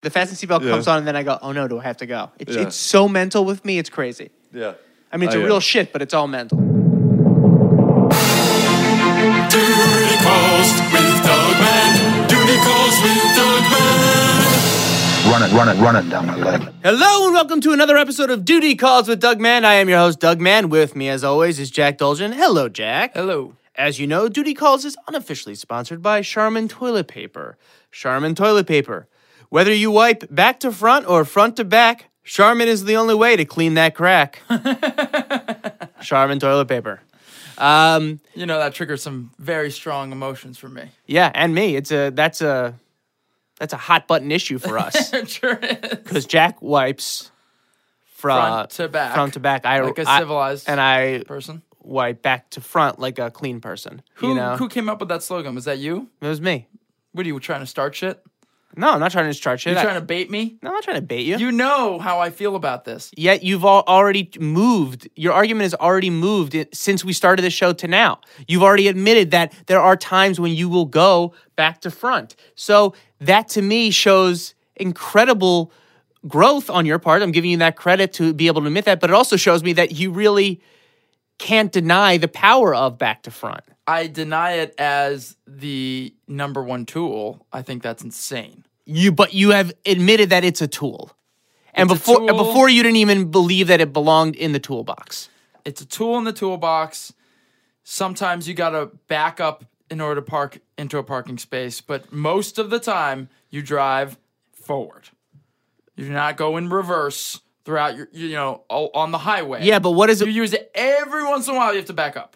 The fasten seatbelt Yeah. comes on, and then I go, "Oh no, do I have to go?" It's, Yeah. it's so mental with me. It's crazy. Yeah. I mean, it's I, a uh, real shit, but it's all mental. Duty calls with Doug Mann. Duty calls with Doug Mann. Run it, run it, run it down my leg. Hello and welcome to another episode of Duty Calls with Doug Mann. I am your host, Doug Mann. With me, as always, is Jack Dolgen. Hello, Jack. Hello. As you know, Duty Calls is unofficially sponsored by Charmin Toilet Paper. Charmin Toilet Paper. Whether you wipe back to front or front to back, Charmin is the only way to clean that crack. Charmin Toilet Paper. Um, You know that triggers some very strong emotions for me. yeah, and me. It's a that's a that's a hot button issue for us It sure is. because Jack wipes from Front to back. front to back. I Like a civilized and I person. wipe back to front like a clean person. Who you know, who came up with that slogan? Was that you? it was me. What are you trying to start shit? No, I'm not trying to start shit. You I- trying to bait me? no, I'm not trying to bait you. You know how I feel about this. Yet you've all already moved. Your argument has already moved since we started the show to now. You've already admitted that there are times when you will go back to front. So that to me shows incredible growth on your part. I'm giving you that credit to be able to admit that, but it also shows me that you really can't deny the power of back to front. I deny it as the number one tool. I think that's insane. You but you have admitted that it's a tool. And It's before and tool. before you didn't even believe that it belonged in the toolbox. It's a tool in the toolbox. Sometimes you got to back up in order to park into a parking space, but most of the time you drive forward. You do not go in reverse throughout your, you know, on the highway. Yeah, but what is it? you use it every once in a while. You have to back up.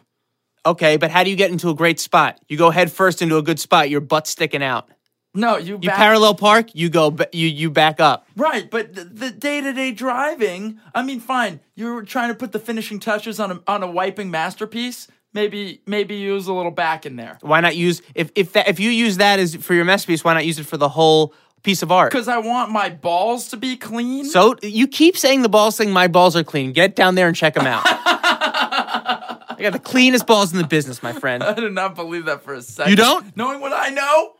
Okay, but how do you get into a great spot? You go head first into a good spot, your butt sticking out. No, you You parallel park, you go you you back up. right. But the- the day to day driving, I mean, fine. You're trying to put the finishing touches on a on a wiping masterpiece. Maybe maybe use a little back in there. Why not use if if that if you use that as for your masterpiece, why not use it for the whole piece of art? Because I want my balls to be clean. So you keep saying the balls thing, my balls are clean. Get down there and check them out. I got the cleanest balls in the business, my friend. I do not believe that for a second. You don't? Knowing what I know?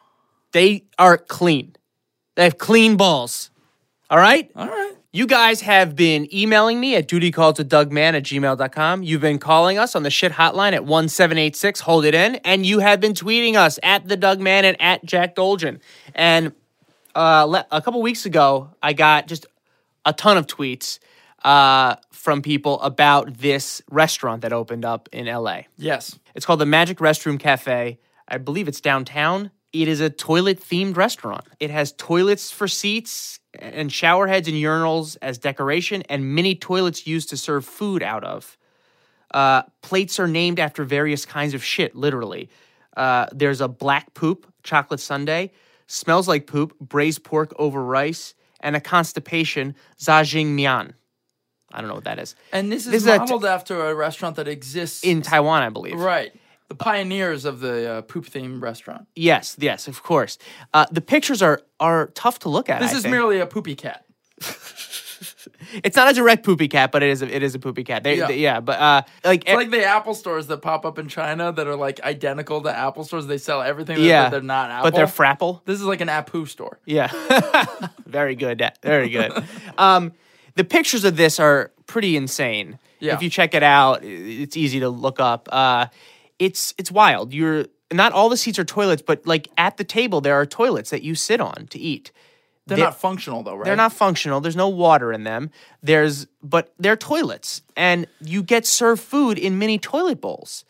They are clean. They have clean balls. All right? All right. You guys have been emailing me at dutycallswithdugman at gmail.com. You've been calling us on the shit hotline at 1786, hold it in. And you have been tweeting us at the Doug Mann and at Jack Dolgen. And uh, le- a couple weeks ago, I got just a ton of tweets uh, from people about this restaurant that opened up in LA. Yes. It's called the Magic Restroom Cafe. I believe it's downtown. It is a toilet themed restaurant. It has toilets for seats and shower heads and urinals as decoration and mini toilets used to serve food out of. Uh, plates are named after various kinds of shit, literally. Uh, there's a black poop chocolate sundae, smells like poop, braised pork over rice, and a constipation zhajiang mian. I don't know what that is. And this is This is a t- modeled after a restaurant that exists In Taiwan, I believe. Right. The pioneers of the uh, poop themed restaurant. Yes, yes, of course. Uh, the pictures are are tough to look at. This I is think. merely a poopy cat. It's not a direct poopy cat, but it is. A, it is a poopy cat. They, Yeah. they- yeah but uh, like, It's like the Apple stores that pop up in China that are like identical to Apple stores. They sell everything, yeah, but they're not Apple. but they're frapple. This is like an Apu store. Yeah, very good. Very good. um, the pictures of this are pretty insane. Yeah. If you check it out, it's easy to look up. Uh, it's it's wild. You're not all the seats are toilets, but like at the table there are toilets that you sit on to eat. They're They- not functional though, right? They're not functional. There's no water in them. There's but they're toilets, and you get served food in mini toilet bowls.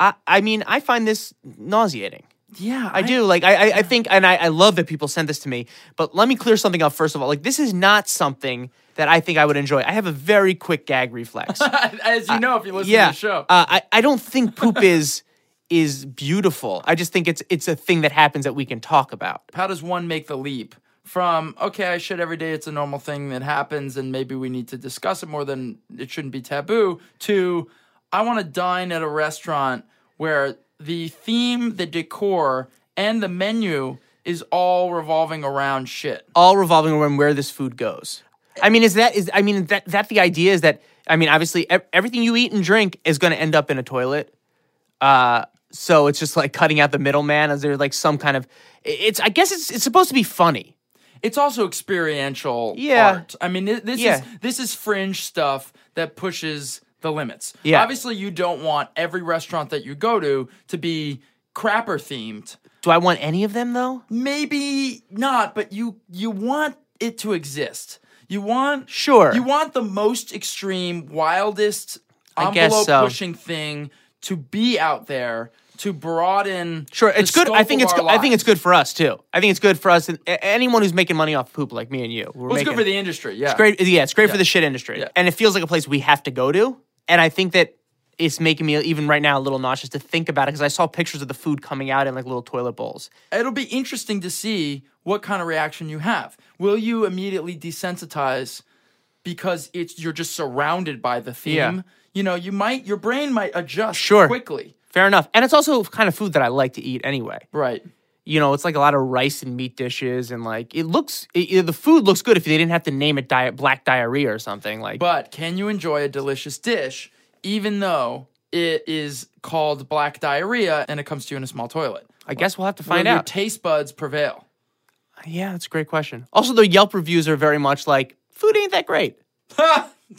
I I mean, I find this nauseating. Yeah, I do. Like I I, I think, and I, I love that people send this to me. But let me clear something up first of all. Like this is not something that I think I would enjoy. I have a very quick gag reflex. As you know, if you listen yeah, to the show. Uh, I I don't think poop is is beautiful. I just think it's it's a thing that happens that we can talk about. how does one make the leap from okay i shit every day it's a normal thing that happens and maybe we need to discuss it more than it shouldn't be taboo to i want to dine at a restaurant where the theme the decor and the menu is all revolving around shit all revolving around where this food goes. I mean, is that is I mean that that the idea is that I mean obviously ev- everything you eat and drink is going to end up in a toilet. Uh, so it's just like cutting out the middleman. Is there like some kind of? It's I guess it's it's supposed to be funny. It's also experiential Yeah. art. I mean, this Yeah. is this is fringe stuff that pushes the limits. Yeah. Obviously, you don't want every restaurant that you go to to be crapper themed. Do I want any of them though? Maybe not, but you you want it to exist. You want Sure. You want the most extreme, wildest I guess envelope so. pushing thing to be out there to broaden. Sure, it's good. I think it's. our I think it's good for us too. I think it's good for us and anyone who's making money off poop like me and you. We're Well, it's good for the industry. Yeah, It's great. Yeah, it's great for the shit industry, Yeah. and it feels like a place we have to go to. And I think that it's making me even right now a little nauseous to think about it because I saw pictures of the food coming out in like little toilet bowls. It'll be interesting to see what kind of reaction you have. Will you immediately desensitize because it's you're just surrounded by the theme? Yeah. You know, you might your brain might adjust Sure. quickly. Fair enough, and it's also kind of food that I like to eat anyway. Right. You know, it's like a lot of rice and meat dishes, and like it looks. It, the food looks good if they didn't have to name it diet black diarrhea or something like. But can you enjoy a delicious dish even though it is called black diarrhea and it comes to you in a small toilet? I guess we'll have to Will find your out. taste buds prevail? yeah, that's a great question. Also, the Yelp reviews are very much like food ain't that great.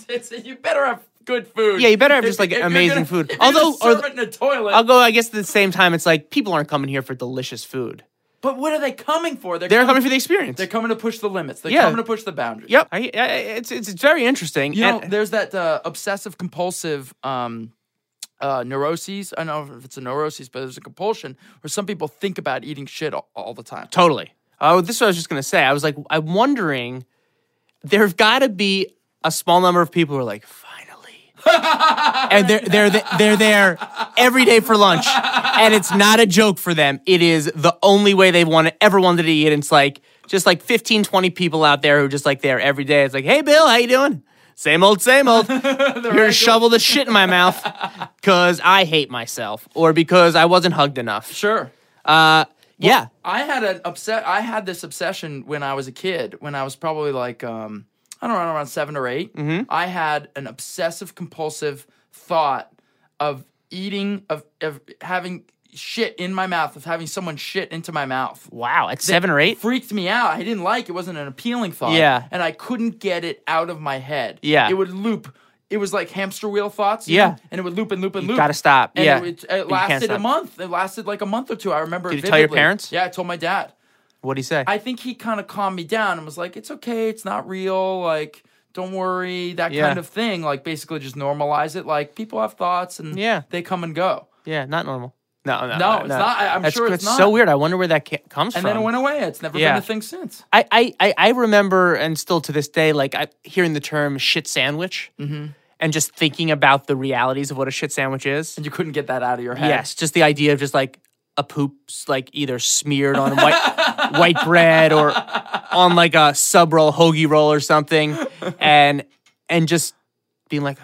It's- you better have good food. Yeah, you better have If- just, like, amazing gonna- food. Although- or it in a toilet. I'll go. I guess at the same time, it's like people aren't coming here for delicious food. but what are they coming for? They're, They're com- coming for the experience. They're coming to push the limits. They're Yeah. coming to push the boundaries. Yep. I, I, it's, it's very interesting. You know, there's that uh, obsessive compulsive um, uh, neuroses. I don't know if it's a neuroses, but there's a compulsion where some people think about eating shit all, all the time. totally. Oh, this is what I was just gonna say. I was like, I'm wondering, there've got to be a small number of people who are like, finally, and they're they're they're there every day for lunch, and it's not a joke for them. It is the only way they've wanted ever wanted to eat. And it's like just like 15, 20 people out there who are just like there every day. It's like, hey, Bill, how you doing? Same old, same old. You're gonna shovel the shit in my mouth because I hate myself or because I wasn't hugged enough. Sure. Uh, yeah. I had an upset. I had this obsession when I was a kid. When I was probably like, um, I don't know, around seven or 8 Mm-hmm. I had an obsessive compulsive thought of eating, of of having shit in my mouth, of having someone shit into my mouth. Wow. At seven or eight. Freaked me out. I didn't like. It wasn't an appealing thought. Yeah. and I couldn't get it out of my head. Yeah. it would loop. It was like hamster wheel thoughts. Yeah. know? and it would loop and loop and You loop. gotta stop. And yeah. it, it, lasted a month. It lasted like a month or two. I remember. Did you tell your parents? Yeah, I told my dad. What'd he say? I think he kind of calmed me down and was like, "It's okay, it's not real. Like, don't worry, that Yeah. kind of thing. Like, basically, just normalize it. Like, people have thoughts and Yeah. they come and go. yeah, not normal. No, no, No, no, it's not. I'm That's, sure it's so not. weird. I wonder where that comes And from. And then it went away. It's never Yeah. been a thing since. I, I, I, I remember, and still to this day, like I, hearing the term "shit sandwich," Mm-hmm. and just thinking about the realities of what a shit sandwich is. And you couldn't get that out of your head. Yes, just the idea of just like a poop's like either smeared on white white bread or on like a sub roll hoagie roll or something, and and just being like,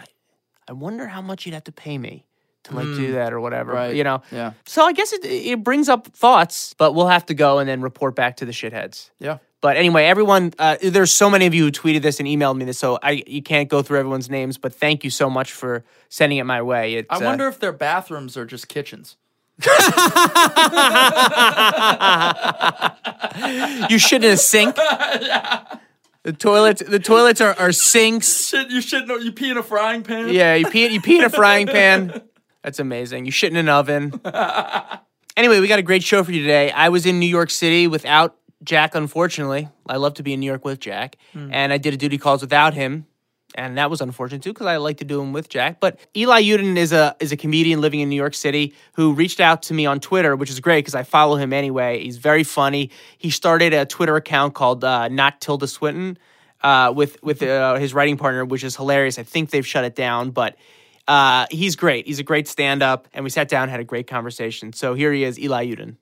I wonder how much you'd have to pay me to like do that or whatever. Mm. Right. You know. Yeah. So I guess it it brings up thoughts, but we'll have to go and then report back to the shitheads. Yeah. But anyway, everyone, uh, there's so many of you who tweeted this and emailed me this, so I you can't go through everyone's names. But thank you so much for sending it my way. It's, I uh, wonder if their bathrooms are just kitchens. You shit in a sink. The toilets, the toilets are, are sinks. Shit, you shit. No, you pee in a frying pan. Yeah, you pee you pee in a frying pan. That's amazing. You shit in an oven. Anyway, we got a great show for you today. I was in New York City without Jack, unfortunately. I love to be in New York with Jack, hmm. and I did a duty calls without him. And that was unfortunate too, because I like to do them with Jack. But Eli Yudin is a is a comedian living in New York City who reached out to me on Twitter, which is great because I follow him anyway. He's very funny. He started a Twitter account called uh, Not Tilda Swinton uh, with with uh, his writing partner, which is hilarious. I think they've shut it down, but uh, he's great. He's a great stand up, and we sat down, had a great conversation. So here he is, Eli Yudin.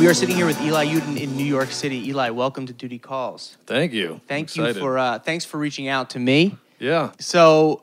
We are sitting here with Eli Yudin in New York City. Eli, welcome to Duty Calls. Thank you. Thank I'm you excited. for uh, thanks for reaching out to me. Yeah, So,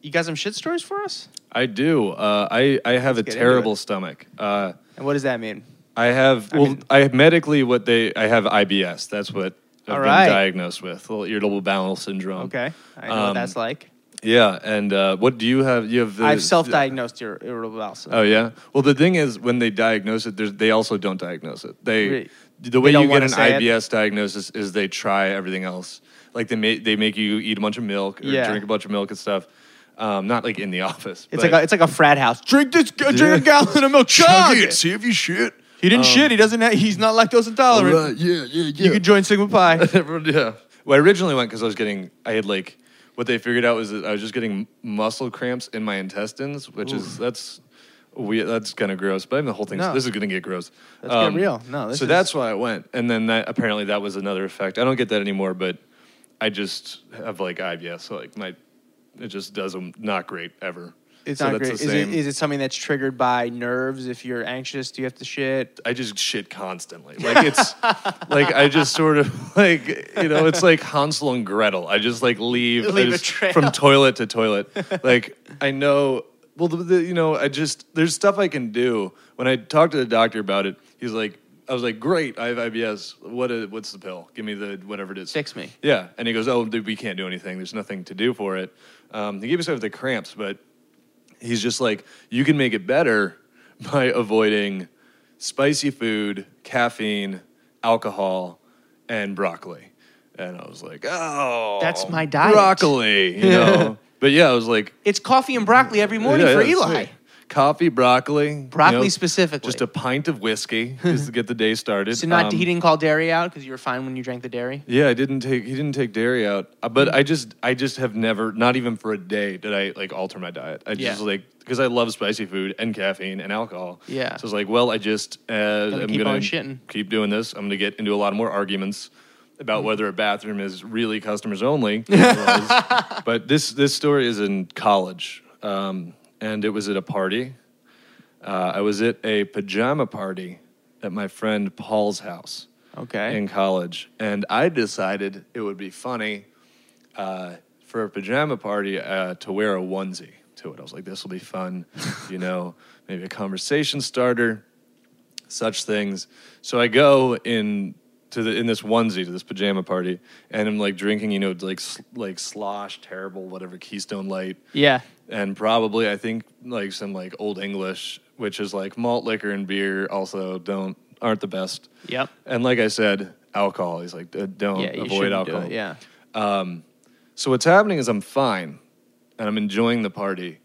you got some shit stories for us? I do. Uh, I I have a get into terrible it. stomach. Uh, And what does that mean? I have well, mean- I have medically what they I have IBS. That's what I've All been diagnosed with. Little irritable bowel syndrome. Okay, I know what Um, that's like. Yeah, and uh, what do you have? You have the, I've self-diagnosed ir- irritable bowel syndrome. Oh yeah. Well, the thing is, when they diagnose it, they also don't diagnose it. They Really? the way don't you get an say it? IBS diagnosis is they try everything else. Like they make they make you eat a bunch of milk or Yeah. drink a bunch of milk and stuff. Um, not like in the office. It's like a, it's like a frat house. Drink this, drink a gallon of milk. Chug it. See if you shit. He didn't shit. He doesn't. Have, he's not lactose intolerant. Right, yeah, yeah, yeah. You could join Sigma Pi. Yeah. Well, I originally went because I was getting, I had like, what they figured out was that I was just getting muscle cramps in my intestines, which is, that's, we, that's kind of gross. But I mean, the whole thing, No. this is going to get gross. Let's get um, real. No, this so is- that's why I went. And then that, apparently that was another effect. I don't get that anymore, but I just have like IBS. So like my, it just doesn't, not great ever. It's So not great. Is it, it something that's triggered by nerves? If you're anxious, do you have to shit? I just shit constantly. Like it's like I just sort of like you know it's like Hansel and Gretel. I just like leave, Leave just- from toilet to toilet. Like I know. Well, the, the, you know, I just there's stuff I can do. When I talked to the doctor about it, he's like, I was like, great, I have IBS. What is, what's the pill? Give me the whatever it is. Fix me. Yeah, and he goes, "Oh, dude, we can't do anything. There's nothing to do for it." Um, he gave me some of the cramps, but he's just like, "You can make it better by avoiding spicy food, caffeine, alcohol, and broccoli." And I was like, "Oh, That's my diet." Broccoli, you know." but yeah, I was like, It's coffee and broccoli every morning yeah, for yeah, Eli. sweet. Coffee, broccoli, you Broccoli know, specifically. Just a pint of whiskey just to get the day started. So not Um, he didn't call dairy out because you were fine when you drank the dairy. yeah, I didn't take he didn't take dairy out, uh, but I just I just have never not even for a day did I like alter my diet. I just Yeah. like because I love spicy food and caffeine and alcohol. Yeah. so it's like well I just uh, I'm keep gonna on shitting. keep doing this. I'm gonna get into a lot more arguments about whether a bathroom is really customers only. but this this story is in college, um, and it was at a party. Uh, I was at a pajama party at my friend Paul's house Okay. in college, and I decided it would be funny uh, for a pajama party uh, to wear a onesie to it. I was like, this will be fun, you know, maybe a conversation starter, such things. So I go in to the in this onesie to this pajama party, and I'm like drinking, you know, like like slosh, terrible, whatever Keystone Light, yeah. And probably I think like some like Old English, which is like malt liquor and beer, also don't aren't the best. Yep. And like I said, alcohol. He's like, "Uh, don't Yeah. Avoid do alcohol. it. Yeah. So what's happening is I'm fine, and I'm enjoying the party,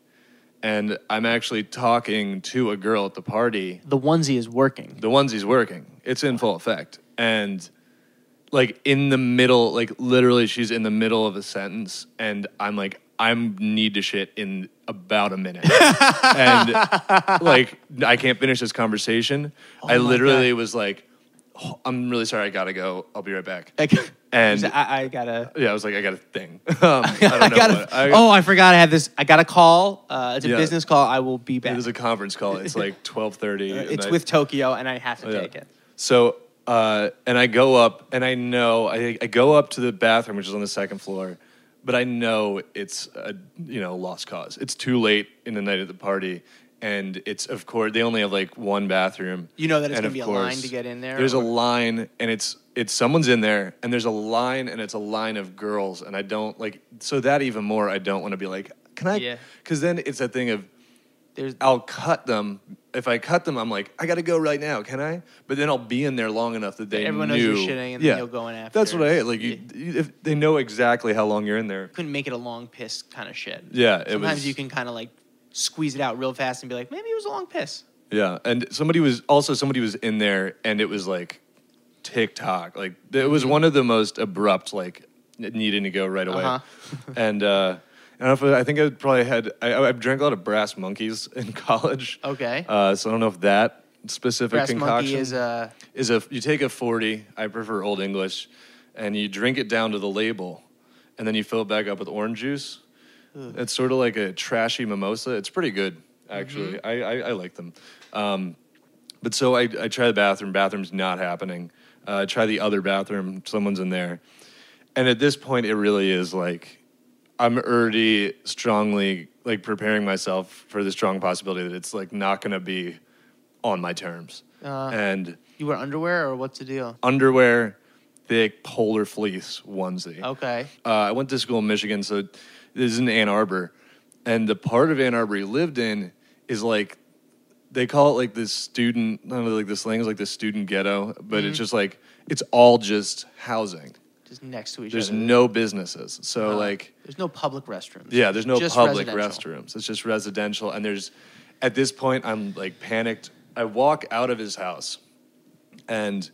and I'm actually talking to a girl at the party. The onesie is working. The onesie's working. It's in full effect, and like in the middle, like literally, she's in the middle of a sentence, and I'm like, I need to shit in about a minute, and like I can't finish this conversation. I Oh my literally God. was like, "Oh, I'm really sorry, I gotta go. I'll be right back. And- I, I gotta. Yeah, I was like, I got a thing. Um, I don't I gotta. I, oh, I forgot. I have this. I got a call. Uh, it's a Yeah. business call. I will be back. it was a conference call. It's like twelve thirty. Uh, it's with Tokyo, and I have to Yeah. take it. So, uh, and I go up, and I know I, I go up to the bathroom, which is on the second floor, but I know it's a you know lost cause. It's too late in the night at the party, and it's of course they only have like one bathroom. You know that it's and gonna of be a course, line to get in there, There's a line, and it's it's someone's in there, and there's a line, and it's a line of girls, and I don't like so that even more. I don't want to be like, can I? Yeah. Because then it's a thing of There's. I'll cut them. If I cut them, I'm like, I got to go right now. Can I? But then I'll be in there long enough that they Everyone knows knew. you're shitting and then you'll go in after. That's what I hate. Like, you, you- if they know exactly how long you're in there. couldn't make it a long piss kind of shit. Yeah, it Sometimes was- you can kind of like squeeze it out real fast and be like, maybe it was a long piss. Yeah, and somebody was also somebody was in there, and it was like TikTok. Like it Mm-hmm. was one of the most abrupt, like needing to go right away. Uh-huh. and uh, I don't know if I think I probably had. I, I drank a lot of Brass Monkeys in college. Okay. Uh, so I don't know if that specific Brass concoction monkey is a is a you take a 40 i prefer old english and you drink it down to the label and then you fill it back up with orange juice. It's sort of like a trashy mimosa. It's pretty good actually. I, I, I like them. Um, but so I, I try the bathroom. Bathroom's not happening. Uh, I try the other bathroom. Someone's in there. And at this point it really is like i'm already strongly like preparing myself for the strong possibility that it's like not going to be on my terms Uh. and you wear underwear or what's the deal? underwear, thick polar fleece onesie. Okay. Uh, I went to school in Michigan, so This is in Ann Arbor, and the part of Ann Arbor he lived in is like they call it like this student, I don't know, like this language, like the student ghetto, but Mm-hmm. it's just like it's all just housing. Just next to each There's other. no businesses, so Uh, like there's no public restrooms. yeah, there's no Just public restrooms. It's just residential. And there's, at this point, I'm like panicked. I walk out of his house, and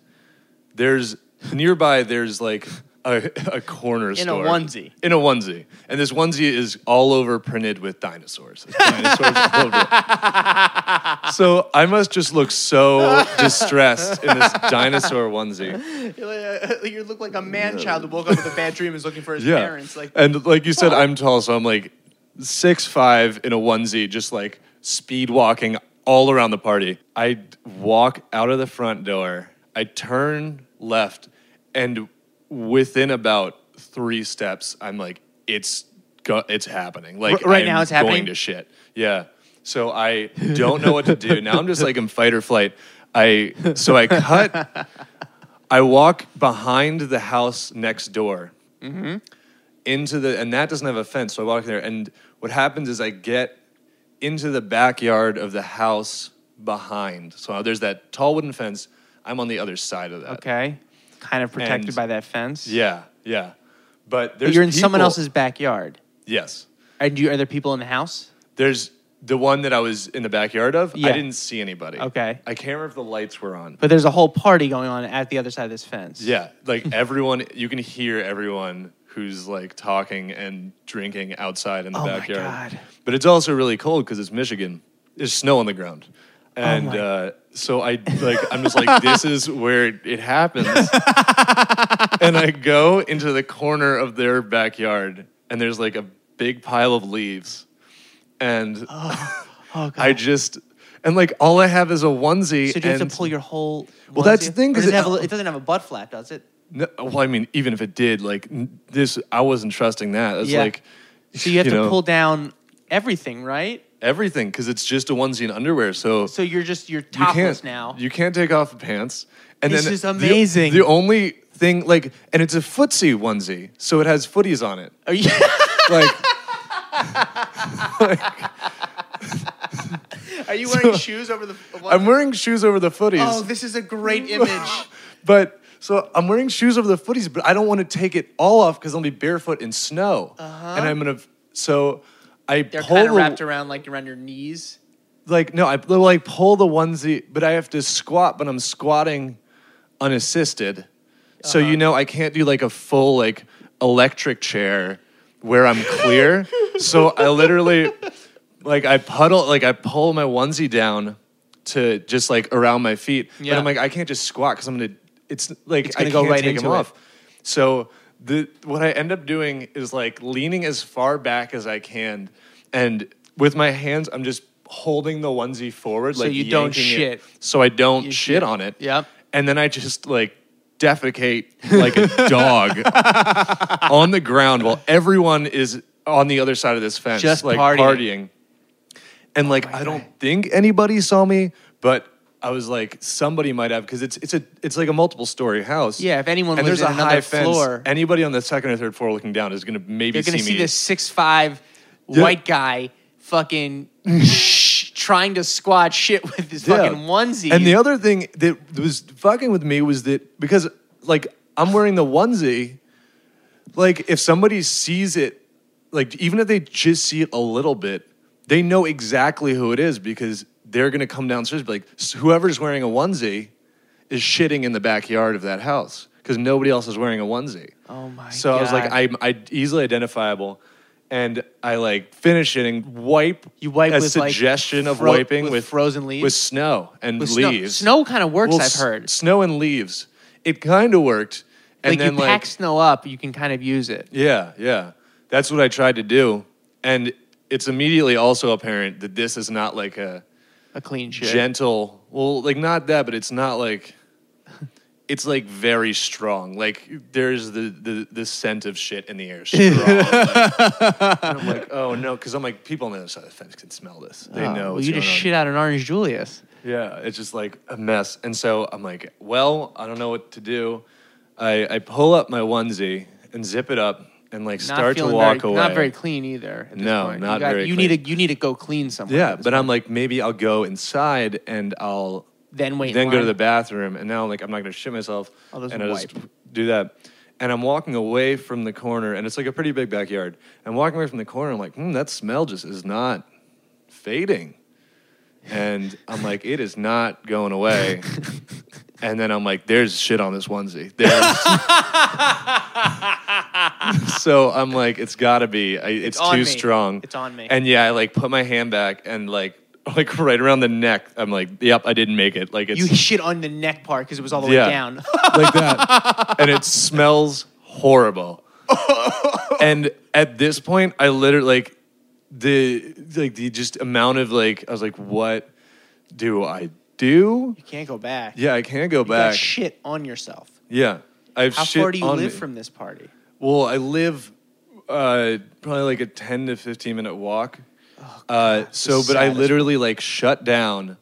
there's nearby. There's like a, a corner In a onesie. In a onesie, and this onesie is all over printed with dinosaurs. Dinosaurs all over. So I must just look so distressed in this dinosaur onesie. Uh, you look like a man child who woke up with a bad dream and is looking for his yeah. parents. Like, and like you said, I'm tall, so I'm like six five in a onesie, just like speed walking all around the party. I walk out of the front door. I turn left, and within about three steps, I'm like, it's go- it's happening. Like right I'm now it's happening? Going to shit. Yeah. So I don't know what to do now. I'm just like in fight or flight. I so I cut. I walk behind the house next door mm-hmm. into the, and that doesn't have a fence. So I walk there, and what happens is I get into the backyard of the house behind. So there's that tall wooden fence. I'm on the other side of that. okay, kind of protected And- by that fence. Yeah, yeah. But But there's you're in someone else's backyard. Yes. And you, are there people in the house? There's the one that I was in the backyard of. Yeah. I didn't see anybody. Okay. I can't remember if the lights were on. But there's a whole party going on at the other side of this fence. Yeah, like everyone, you can hear everyone who's like talking and drinking outside in the Oh my backyard. God. But it's also really cold because it's Michigan. There's snow on the ground, and Oh uh, so I like I'm just like this is where it happens, and I go into the corner of their backyard, and there's like a big pile of leaves, and Oh, oh god. I just and like all I have is a onesie. so do you have to pull your whole? Well, that's the thing, because it, it- it doesn't have a butt flap, does it? No, well, I mean, even if it did, like this, I wasn't trusting that. It's Yeah. like, So you have to know, pull down everything, right? Everything because it's just a onesie and underwear. So, So you're just you're topless can't now. You can't take off the pants. And This then is the- amazing. The, only thing, like, and it's a footsie onesie, so it has footies on it. Are you? Like, Are you wearing shoes over the? I'm wearing shoes over the footies. Oh, this is a great image. But so I'm wearing shoes over the footies, but I don't want to take it all off because I'll be barefoot in snow, uh-huh. and I'm gonna. So I Uh-huh. They're pull kind of the- wrapped around like around your knees. like no, I like pull the onesie, but I have to squat, but I'm squatting unassisted. So Uh-huh. you know I can't do like a full like electric chair where I'm clear. so I literally like I puddle like I pull my onesie down to just like around my feet. Yeah. But I'm like I can't just squat because I'm gonna it's like It's gonna I go right take into them it. off. So the what I end up doing is like leaning as far back as I can, and with my hands, I'm just holding the onesie forward, So like you don't yanking it, shit. so I don't You shit shit. on it. Yep. And then I just like defecate like a dog on the ground while everyone is on the other side of this fence, Just like partying. partying. And like oh I don't think anybody saw me, but I was like, somebody might have because it's it's a it's like a multiple story house. Yeah, if anyone and there's in a another high fence. floor- Anybody on the second or third floor looking down is gonna maybe You're gonna see see me. this six five Yeah. white guy fucking trying to squat shit with his Yeah. fucking onesie. And the other thing that was fucking with me was that because like I'm wearing the onesie, like if somebody sees it, like even if they just see it a little bit, they know exactly who it is because they're gonna come downstairs and be like, "S- whoever's wearing a onesie is shitting in the backyard of that house because nobody else is wearing a onesie. oh my So I was like, I'm I easily identifiable. And I like finish it and wipe. You wipe a with, like, suggestion of fro- wiping with with, frozen leaves? with snow and With leaves. Snow, kind of works, Well, I've s- heard. Snow and leaves. It kind of worked. And like then you like pack snow up, you can kind of use it. yeah, yeah. That's what I tried to do. And it's immediately also apparent that this is not like a A clean shit. gentle. Well, like not that, but it's not like it's like very strong. Like there's the the, the scent of shit in the air. Strong. Like, and I'm like, oh no, because I'm like, people on the other side of the fence can smell this. They Oh, know. Well, what's you just going on. shit out an orange Julius. Yeah, it's just like a mess. And so I'm like, well, I don't know what to do. I, I pull up my onesie and zip it up, and like Not start to feeling walk very, away. Not very clean either. at this No, point. not you got- very You clean. need to you need to go clean somewhere. Yeah, at this but I'm point. like maybe I'll go inside and I'll then wait. in then go to line. the bathroom and now like I'm not gonna shit myself I'll just and I just wipe. do that. And I'm walking away from the corner and it's like a pretty big backyard. I'm walking away from the corner. I'm like, hmm, that smell just is not fading. And I'm like, it is not going away. and then I'm like, there's shit on this onesie. There's so I'm like, it's gotta be. I, it's on too me. strong. It's on me. And yeah, I like put my hand back and like like right around the neck. I'm like, yep, I didn't make it. Like it's You shit on the neck part because it was all the way down. like that, and it smells horrible. and at this point, I literally like the like the just amount of like I was like, what do I do? you can't go back. Yeah, I can't go You back. shit on yourself. yeah, I've How far do you live me. from this party? Well, I live uh, probably like a ten to fifteen minute walk. uh, so, Oh, but I literally like shut down.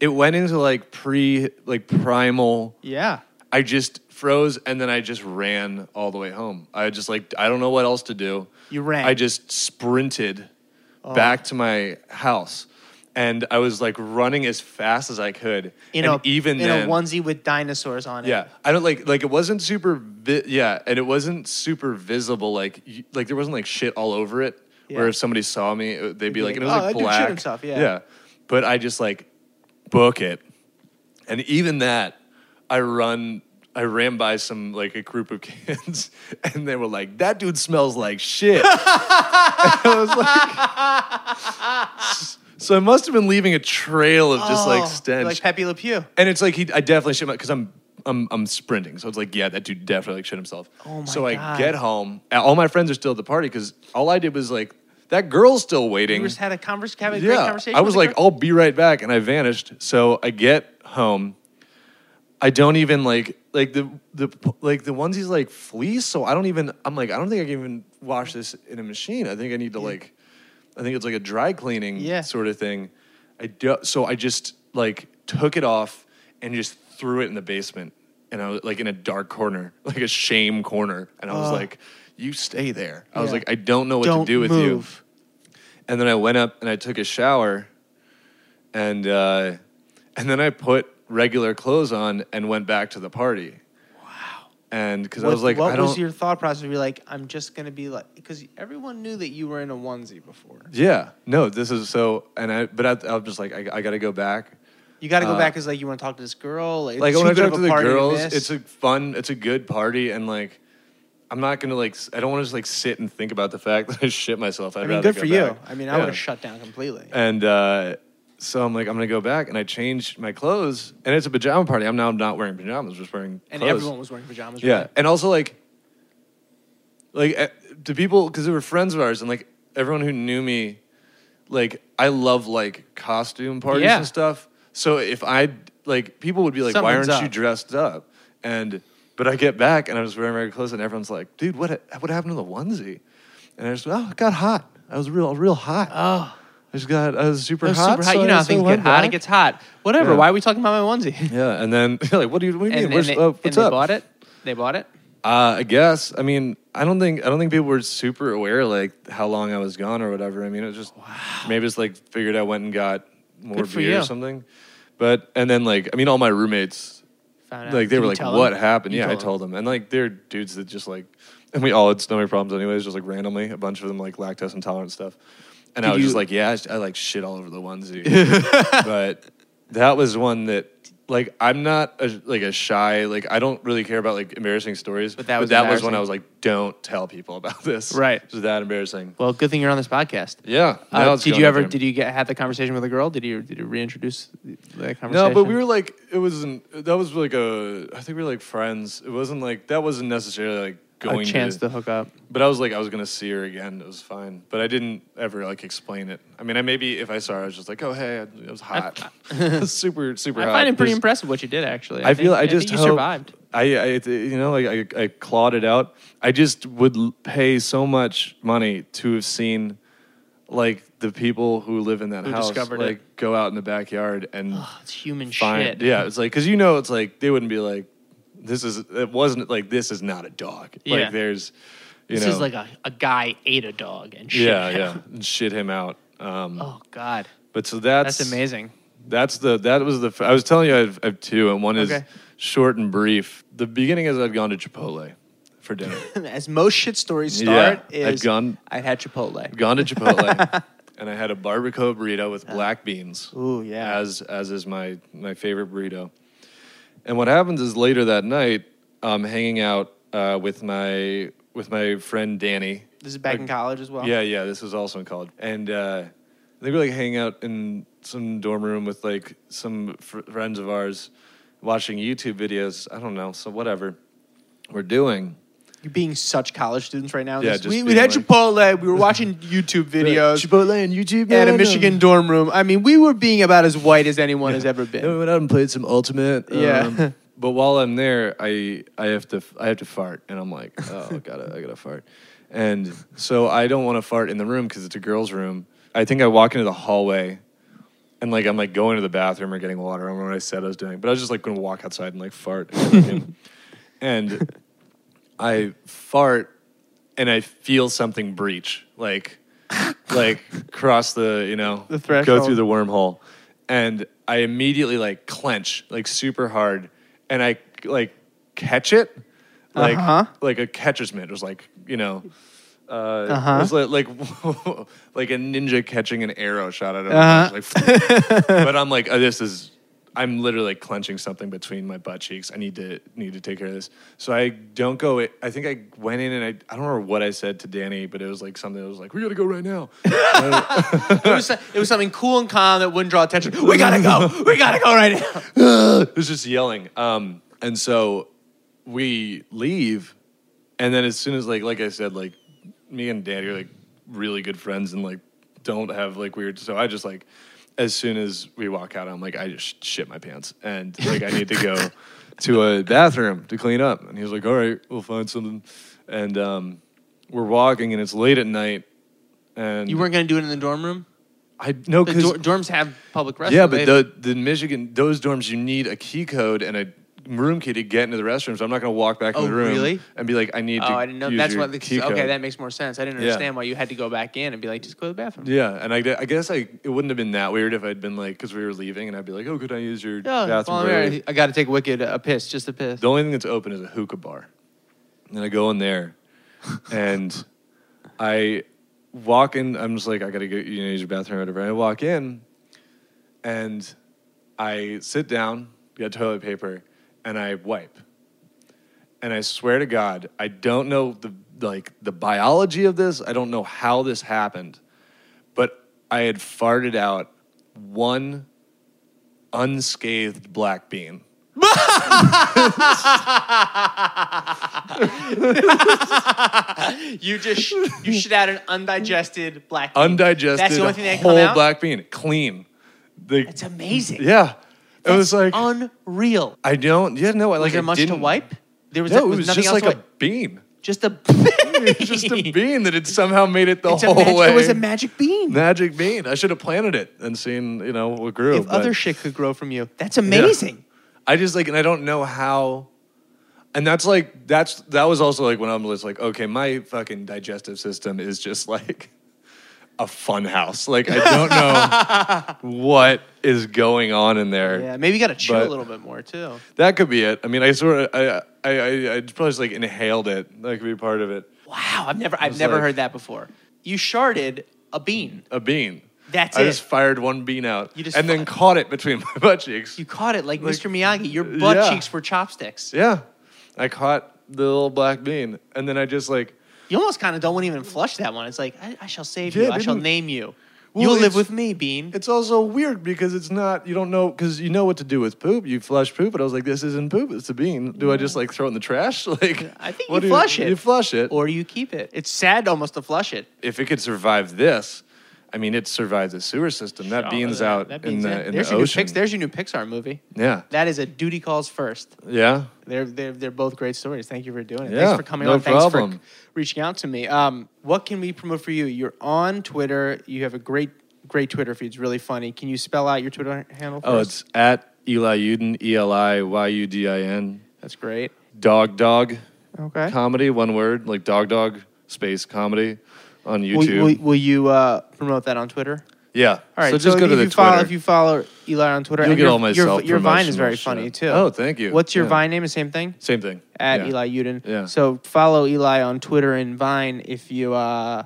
It went into like pre like primal. Yeah. I just froze and then I just ran all the way home. I just like I don't know what else to do. You ran. I just sprinted Oh. back to my house. And I was like running as fast as I could. In and a even in then, a onesie with dinosaurs on it. yeah, I don't like like it wasn't super vi- yeah, and it wasn't super visible. Like you, like there wasn't like shit all over it. Where if somebody saw me, it- they'd be like, like, and it was "Oh, like that dude shit black. himself," yeah. yeah. But I just like book it, and even that, I run. I ran by some like a group of kids, and they were like, "That dude smells like shit." And I was like, so I must have been leaving a trail of just Oh, like stench. Like Pepe Le Pew. And it's like he, I definitely shit because I'm, I'm, I'm sprinting. So it's like, yeah, that dude definitely like shit himself. Oh my so I God. get home. and All my friends are still at the party because all I did was like, that girl's still waiting. You just had a, convers- have a great conversation. I was with the like, girl? I'll be right back, and I vanished. So I get home. I don't even like like the the like the onesies like fleece. So I don't even. I'm like, I don't think I can even wash this in a machine. I think I need to like. I think it's like a dry cleaning Yeah. sort of thing. I do, so I just like took it off and just threw it in the basement, and I was like in a dark corner, like a shame corner, and I was Ugh. like, "You stay there." I was like, "I don't know what Don't to do with you." And then I went up and I took a shower, and uh, and then I put regular clothes on and went back to the party. And because I was like, what I don't. was your thought process? You're like, I'm just gonna be like, because everyone knew that you were in a onesie before. yeah, no, this is so. And I, but I, I was just like, I, I got to go back. You got to go Uh, back because like you want to talk to this girl. Like, Like when I talk to the girls, it's a fun, it's a good party, and like. I'm not gonna like. I don't want to just like sit and think about the fact that I shit myself. I'd I mean, good go for you. I mean, I Yeah. would have shut down completely. And uh, so I'm like, I'm gonna go back, and I changed my clothes, and it's a pajama party. I'm now not wearing pajamas, just wearing And clothes. everyone was wearing pajamas. Yeah, right? and also like, like uh, to people because they were friends of ours, and like everyone who knew me, like I love like costume parties Yeah. and stuff. So if I like, people would be like, "Why aren't you dressed up?" And but I get back and I was wearing regular clothes, and everyone's like, "Dude, what what happened to the onesie?" And I just, oh, it got hot. I was real, real hot. Oh, I just got, a super hot. super hot. so You know how things get hot. It gets hot. Whatever. Yeah. Why are we talking about my onesie? Yeah, and then like, what do you, what do you mean? And, Where's, and they, uh, and what's they up? bought it. They bought it. Uh, I guess. I mean, I don't think I don't think people were super aware like how long I was gone or whatever. I mean, it was just maybe it's like figured I went and got more Good beer or something. But and then like I mean, all my roommates Found out. like they Did were like, "What them? happened?" You yeah, I told them. told them, and like they're dudes that just like, and we all had stomach problems anyways, just like randomly, a bunch of them like lactose intolerant stuff. And I was just like, "Yeah, I, like shit all over the onesie," but that was one that. Like I'm not a, like a shy like I don't really care about like embarrassing stories. But that was that was when. I was like, don't tell people about this. Right. It was that embarrassing. Well, good thing you're on this podcast. Yeah. Uh, did you ever? Did you get have the conversation with a girl? Did you? Did you reintroduce that conversation? No, but we were like, it wasn't. That was like a. I think we were like friends. It wasn't like that wasn't necessarily like going a chance to. to hook up. But I was like, I was gonna see her again. It was fine. But I didn't ever like explain it. I mean, I maybe if I saw her, I was just like, oh hey, it was hot, super super. I hot. find it pretty There's- impressive what you did. Actually, I feel think- I just you hope- survived. I, I you know like I, I clawed it out. I just would pay so much money to have seen like the people who live in that Who house like it. go out in the backyard and Oh, it's human find shit. yeah it's like because you know it's like they wouldn't be like this is it wasn't like this is not a dog Yeah. like there's You This know, is like a, a guy ate a dog and shit. yeah, him. yeah, and shit him out. Um, Oh God, but so that's that's amazing. That's the that was the I was telling you I have, I have two, and one is Okay. short and brief. The beginning is I'd gone to Chipotle for dinner. As most shit stories Yeah, start, I'd is gone- I had Chipotle. Gone to Chipotle, and I had a barbacoa burrito with black beans. Ooh, yeah. as as is my my favorite burrito. And what happens is later that night, I'm hanging out uh, with my with my friend Danny. This is back in college as well. Yeah, yeah. This was also in college, and uh, they were like hanging out in some dorm room with like some fr- friends of ours, watching YouTube videos. I don't know, so whatever we're doing. You're being such college students right now. Yeah, This- just we, we being had like- Chipotle. We were watching YouTube videos Chipotle and YouTube at a Michigan dorm room. I mean, we were being about as white as anyone has ever been. Then we went out and played some Ultimate. Yeah. um, but while I'm there, I I have to I have to fart, and I'm like, oh, I gotta I gotta fart, and so I don't want to fart in the room because it's a girls' room. I think I walk into the hallway, and like I'm like going to the bathroom or getting water. I don't know what I said I was doing, but I was just like going to walk outside and like fart, and I fart, and I feel something breach, like like cross the you know The threshold. go through the wormhole and i immediately like clench like super hard and i like catch it like Uh-huh. like a catcher's mitt it was like you know uh, Uh-huh. it was like, like like a ninja catching an arrow shot at him. Uh-huh. Like, but I'm like, oh, this is. I'm literally like clenching something between my butt cheeks. I need to need to take care of this. So I don't go. I think I went in and I I don't remember what I said to Danny, but it was like something that was like, we gotta go right now. it, was, it was something cool and calm that wouldn't draw attention. We gotta go. We gotta go right now. it was just yelling. Um, and so we leave, and then as soon as like like I said, like me and Danny are like really good friends and like don't have like weird. So I just like as soon as we walk out, I'm like I just shit my pants and like I need to go to a bathroom to clean up. And he's like, all right, we'll find something. And um, we're walking, and it's late at night. And You weren't gonna do it in the dorm room. I no The because dor- dorms have public restrooms. yeah, They- but the the Michigan those dorms you need a key code and a room key to get into the restroom. So I'm not going to walk back in Oh, the room really? and be like, I need to. Oh, I didn't know. use That's your what. The, key code. okay, that makes more sense. I didn't Yeah. understand why you had to go back in and be like, just go to the bathroom. Yeah, and I, I guess I it wouldn't have been that weird if I'd been like because we were leaving and I'd be like, oh, could I use your Yeah, bathroom? break? I got to take Wicked a piss, just a piss. The only thing that's open is a hookah bar. And I go in there and I walk in. I'm just like, I got to go, you know, use your bathroom or whatever. And I walk in and I sit down, get toilet paper, and I wipe. And I swear to God, I don't know the like the biology of this. I don't know how this happened, but I had farted out one unscathed black bean. You just you shit out an undigested black. bean. undigested That's the only thing that whole come out. black bean, clean. The, It's amazing. yeah, it was like unreal. I don't. Yeah, no, I like Was there I much to didn't- wipe? There was, No, it was was nothing just else like a bean. just a It just a bean that had somehow made it the It's whole magic, way. it was a magic bean. magic bean. I should have planted it and seen, you know, what grew. if but other shit could grow from you, that's amazing. I just like, and I don't know how. And that's like that's that was also like when I'm just like, okay, my fucking digestive system is just like a fun house. Like I don't know what is going on in there. Yeah, maybe you got to chill But- a little bit more too. That could be it. I mean, I sort of, I, I, I, I probably just like inhaled it. That could be part of it. Wow, I've never, I've was never like- heard that before. You sharded a bean. A bean. That's it. I it. just fired one bean out You just and then fi- caught it between my butt cheeks. You caught it like, Like- Mr. Miyagi. Your butt Yeah. cheeks were chopsticks. yeah, I caught the little black bean, and then I just like, You almost kind of don't want to even flush that one. It's like I, I shall save Yeah, you. I shall didn't- name you. Well, You'll live it's- with me, Bean. it's also weird because it's not. You don't know because you know what to do with poop. You flush poop, but I was like, this isn't poop. It's a bean. Do I just like throw it in the trash? Like, I think you do flush it. You flush it. or you keep it. It's sad almost to flush it. if it could survive this, I mean, it survives the sewer system. That bean's that- out that in the in there's the your ocean. New Pix, there's your new Pixar movie. yeah, That is a duty calls first. yeah. They're they're they're both great stories. Thank you for doing it. Yeah, Thanks for coming no on. Thanks problem. for reaching out to me. Um, what can we promote for you? You're on Twitter. You have a great great Twitter feed. It's really funny. Can you spell out your Twitter handle? For Oh, us? it's at Eli Yudin, E L I Y U D I N. that's great. Dog Dog Okay. comedy, one word, like Dog Dog space comedy on YouTube. will, will you uh, promote that on Twitter? yeah. All right. So just go if, to the you follow, Twitter. if you follow Eli on Twitter, You'll and get your, all my your, your Vine is very funny shit. too. Oh, thank you. What's your Yeah. Vine name? The same thing Same thing. at Yeah. Eli Yudin. Yeah. So follow Eli on Twitter and Vine if you uh,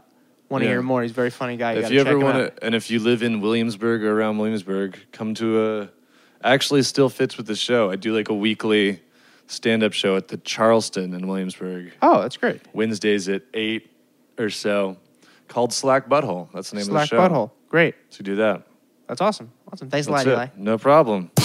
want to Yeah. hear more. He's a very funny guy. You if you check ever want to, and if you live in Williamsburg or around Williamsburg, come to a. Actually, still fits with the show. I do like a weekly stand-up show at the Charleston in Williamsburg. Oh, that's great. Wednesdays at eight or so, called Slack Butthole. That's the name Slack of the show. Slack butthole. Great. So do that. That's awesome. Awesome. Thanks That's a it. lot, Eli. No problem.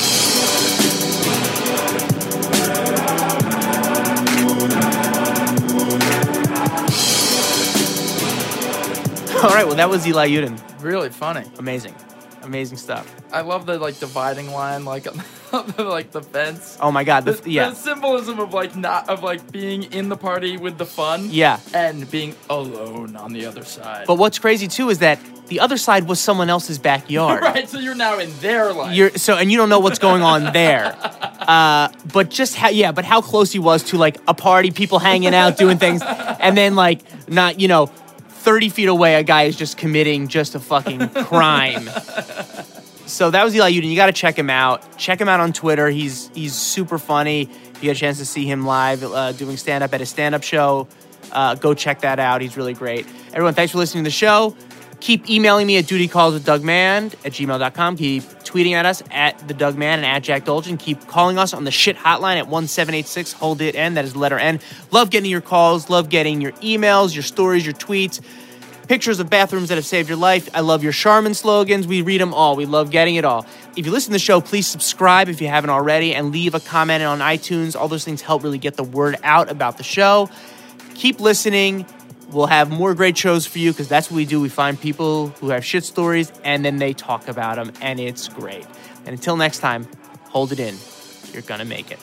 All right. Well, that was Eli Yudin. Really funny. Amazing. Amazing stuff. I love the like dividing line, like like the fence. Oh my God. The, The, yeah. the symbolism of like not of like being in the party with the fun. Yeah. And being alone on the other side. But what's crazy too is that the other side was someone else's backyard. right, so you're now in their life. You're so, and you don't know what's going on there. Uh, but just how, yeah, but how close he was to like a party, people hanging out, doing things, and then like not, you know, thirty feet away, a guy is just committing just a fucking crime. So that was Eli Yudin. You got to check him out. Check him out on Twitter. He's he's super funny. If you get a chance to see him live uh, doing stand up at a stand up show, uh, go check that out. He's really great. Everyone, thanks for listening to the show. Keep emailing me at dutycalls with Doug Mand at gmail.com. Keep tweeting at us at the Doug Man and at Jack Dolgen. Keep calling us on the shit hotline at 1786. Hold it N. That is letter N. Love getting your calls. Love getting your emails, your stories, your tweets pictures of bathrooms that have saved your life. I love your Charmin slogans. We read them all. We love getting it all. If you listen to the show, please subscribe if you haven't already and leave a comment on iTunes. All those things help really get the word out about the show. Keep listening. We'll have more great shows for you because that's what we do. We find people who have shit stories and then they talk about them, and it's great. And until next time, hold it in. You're going to make it.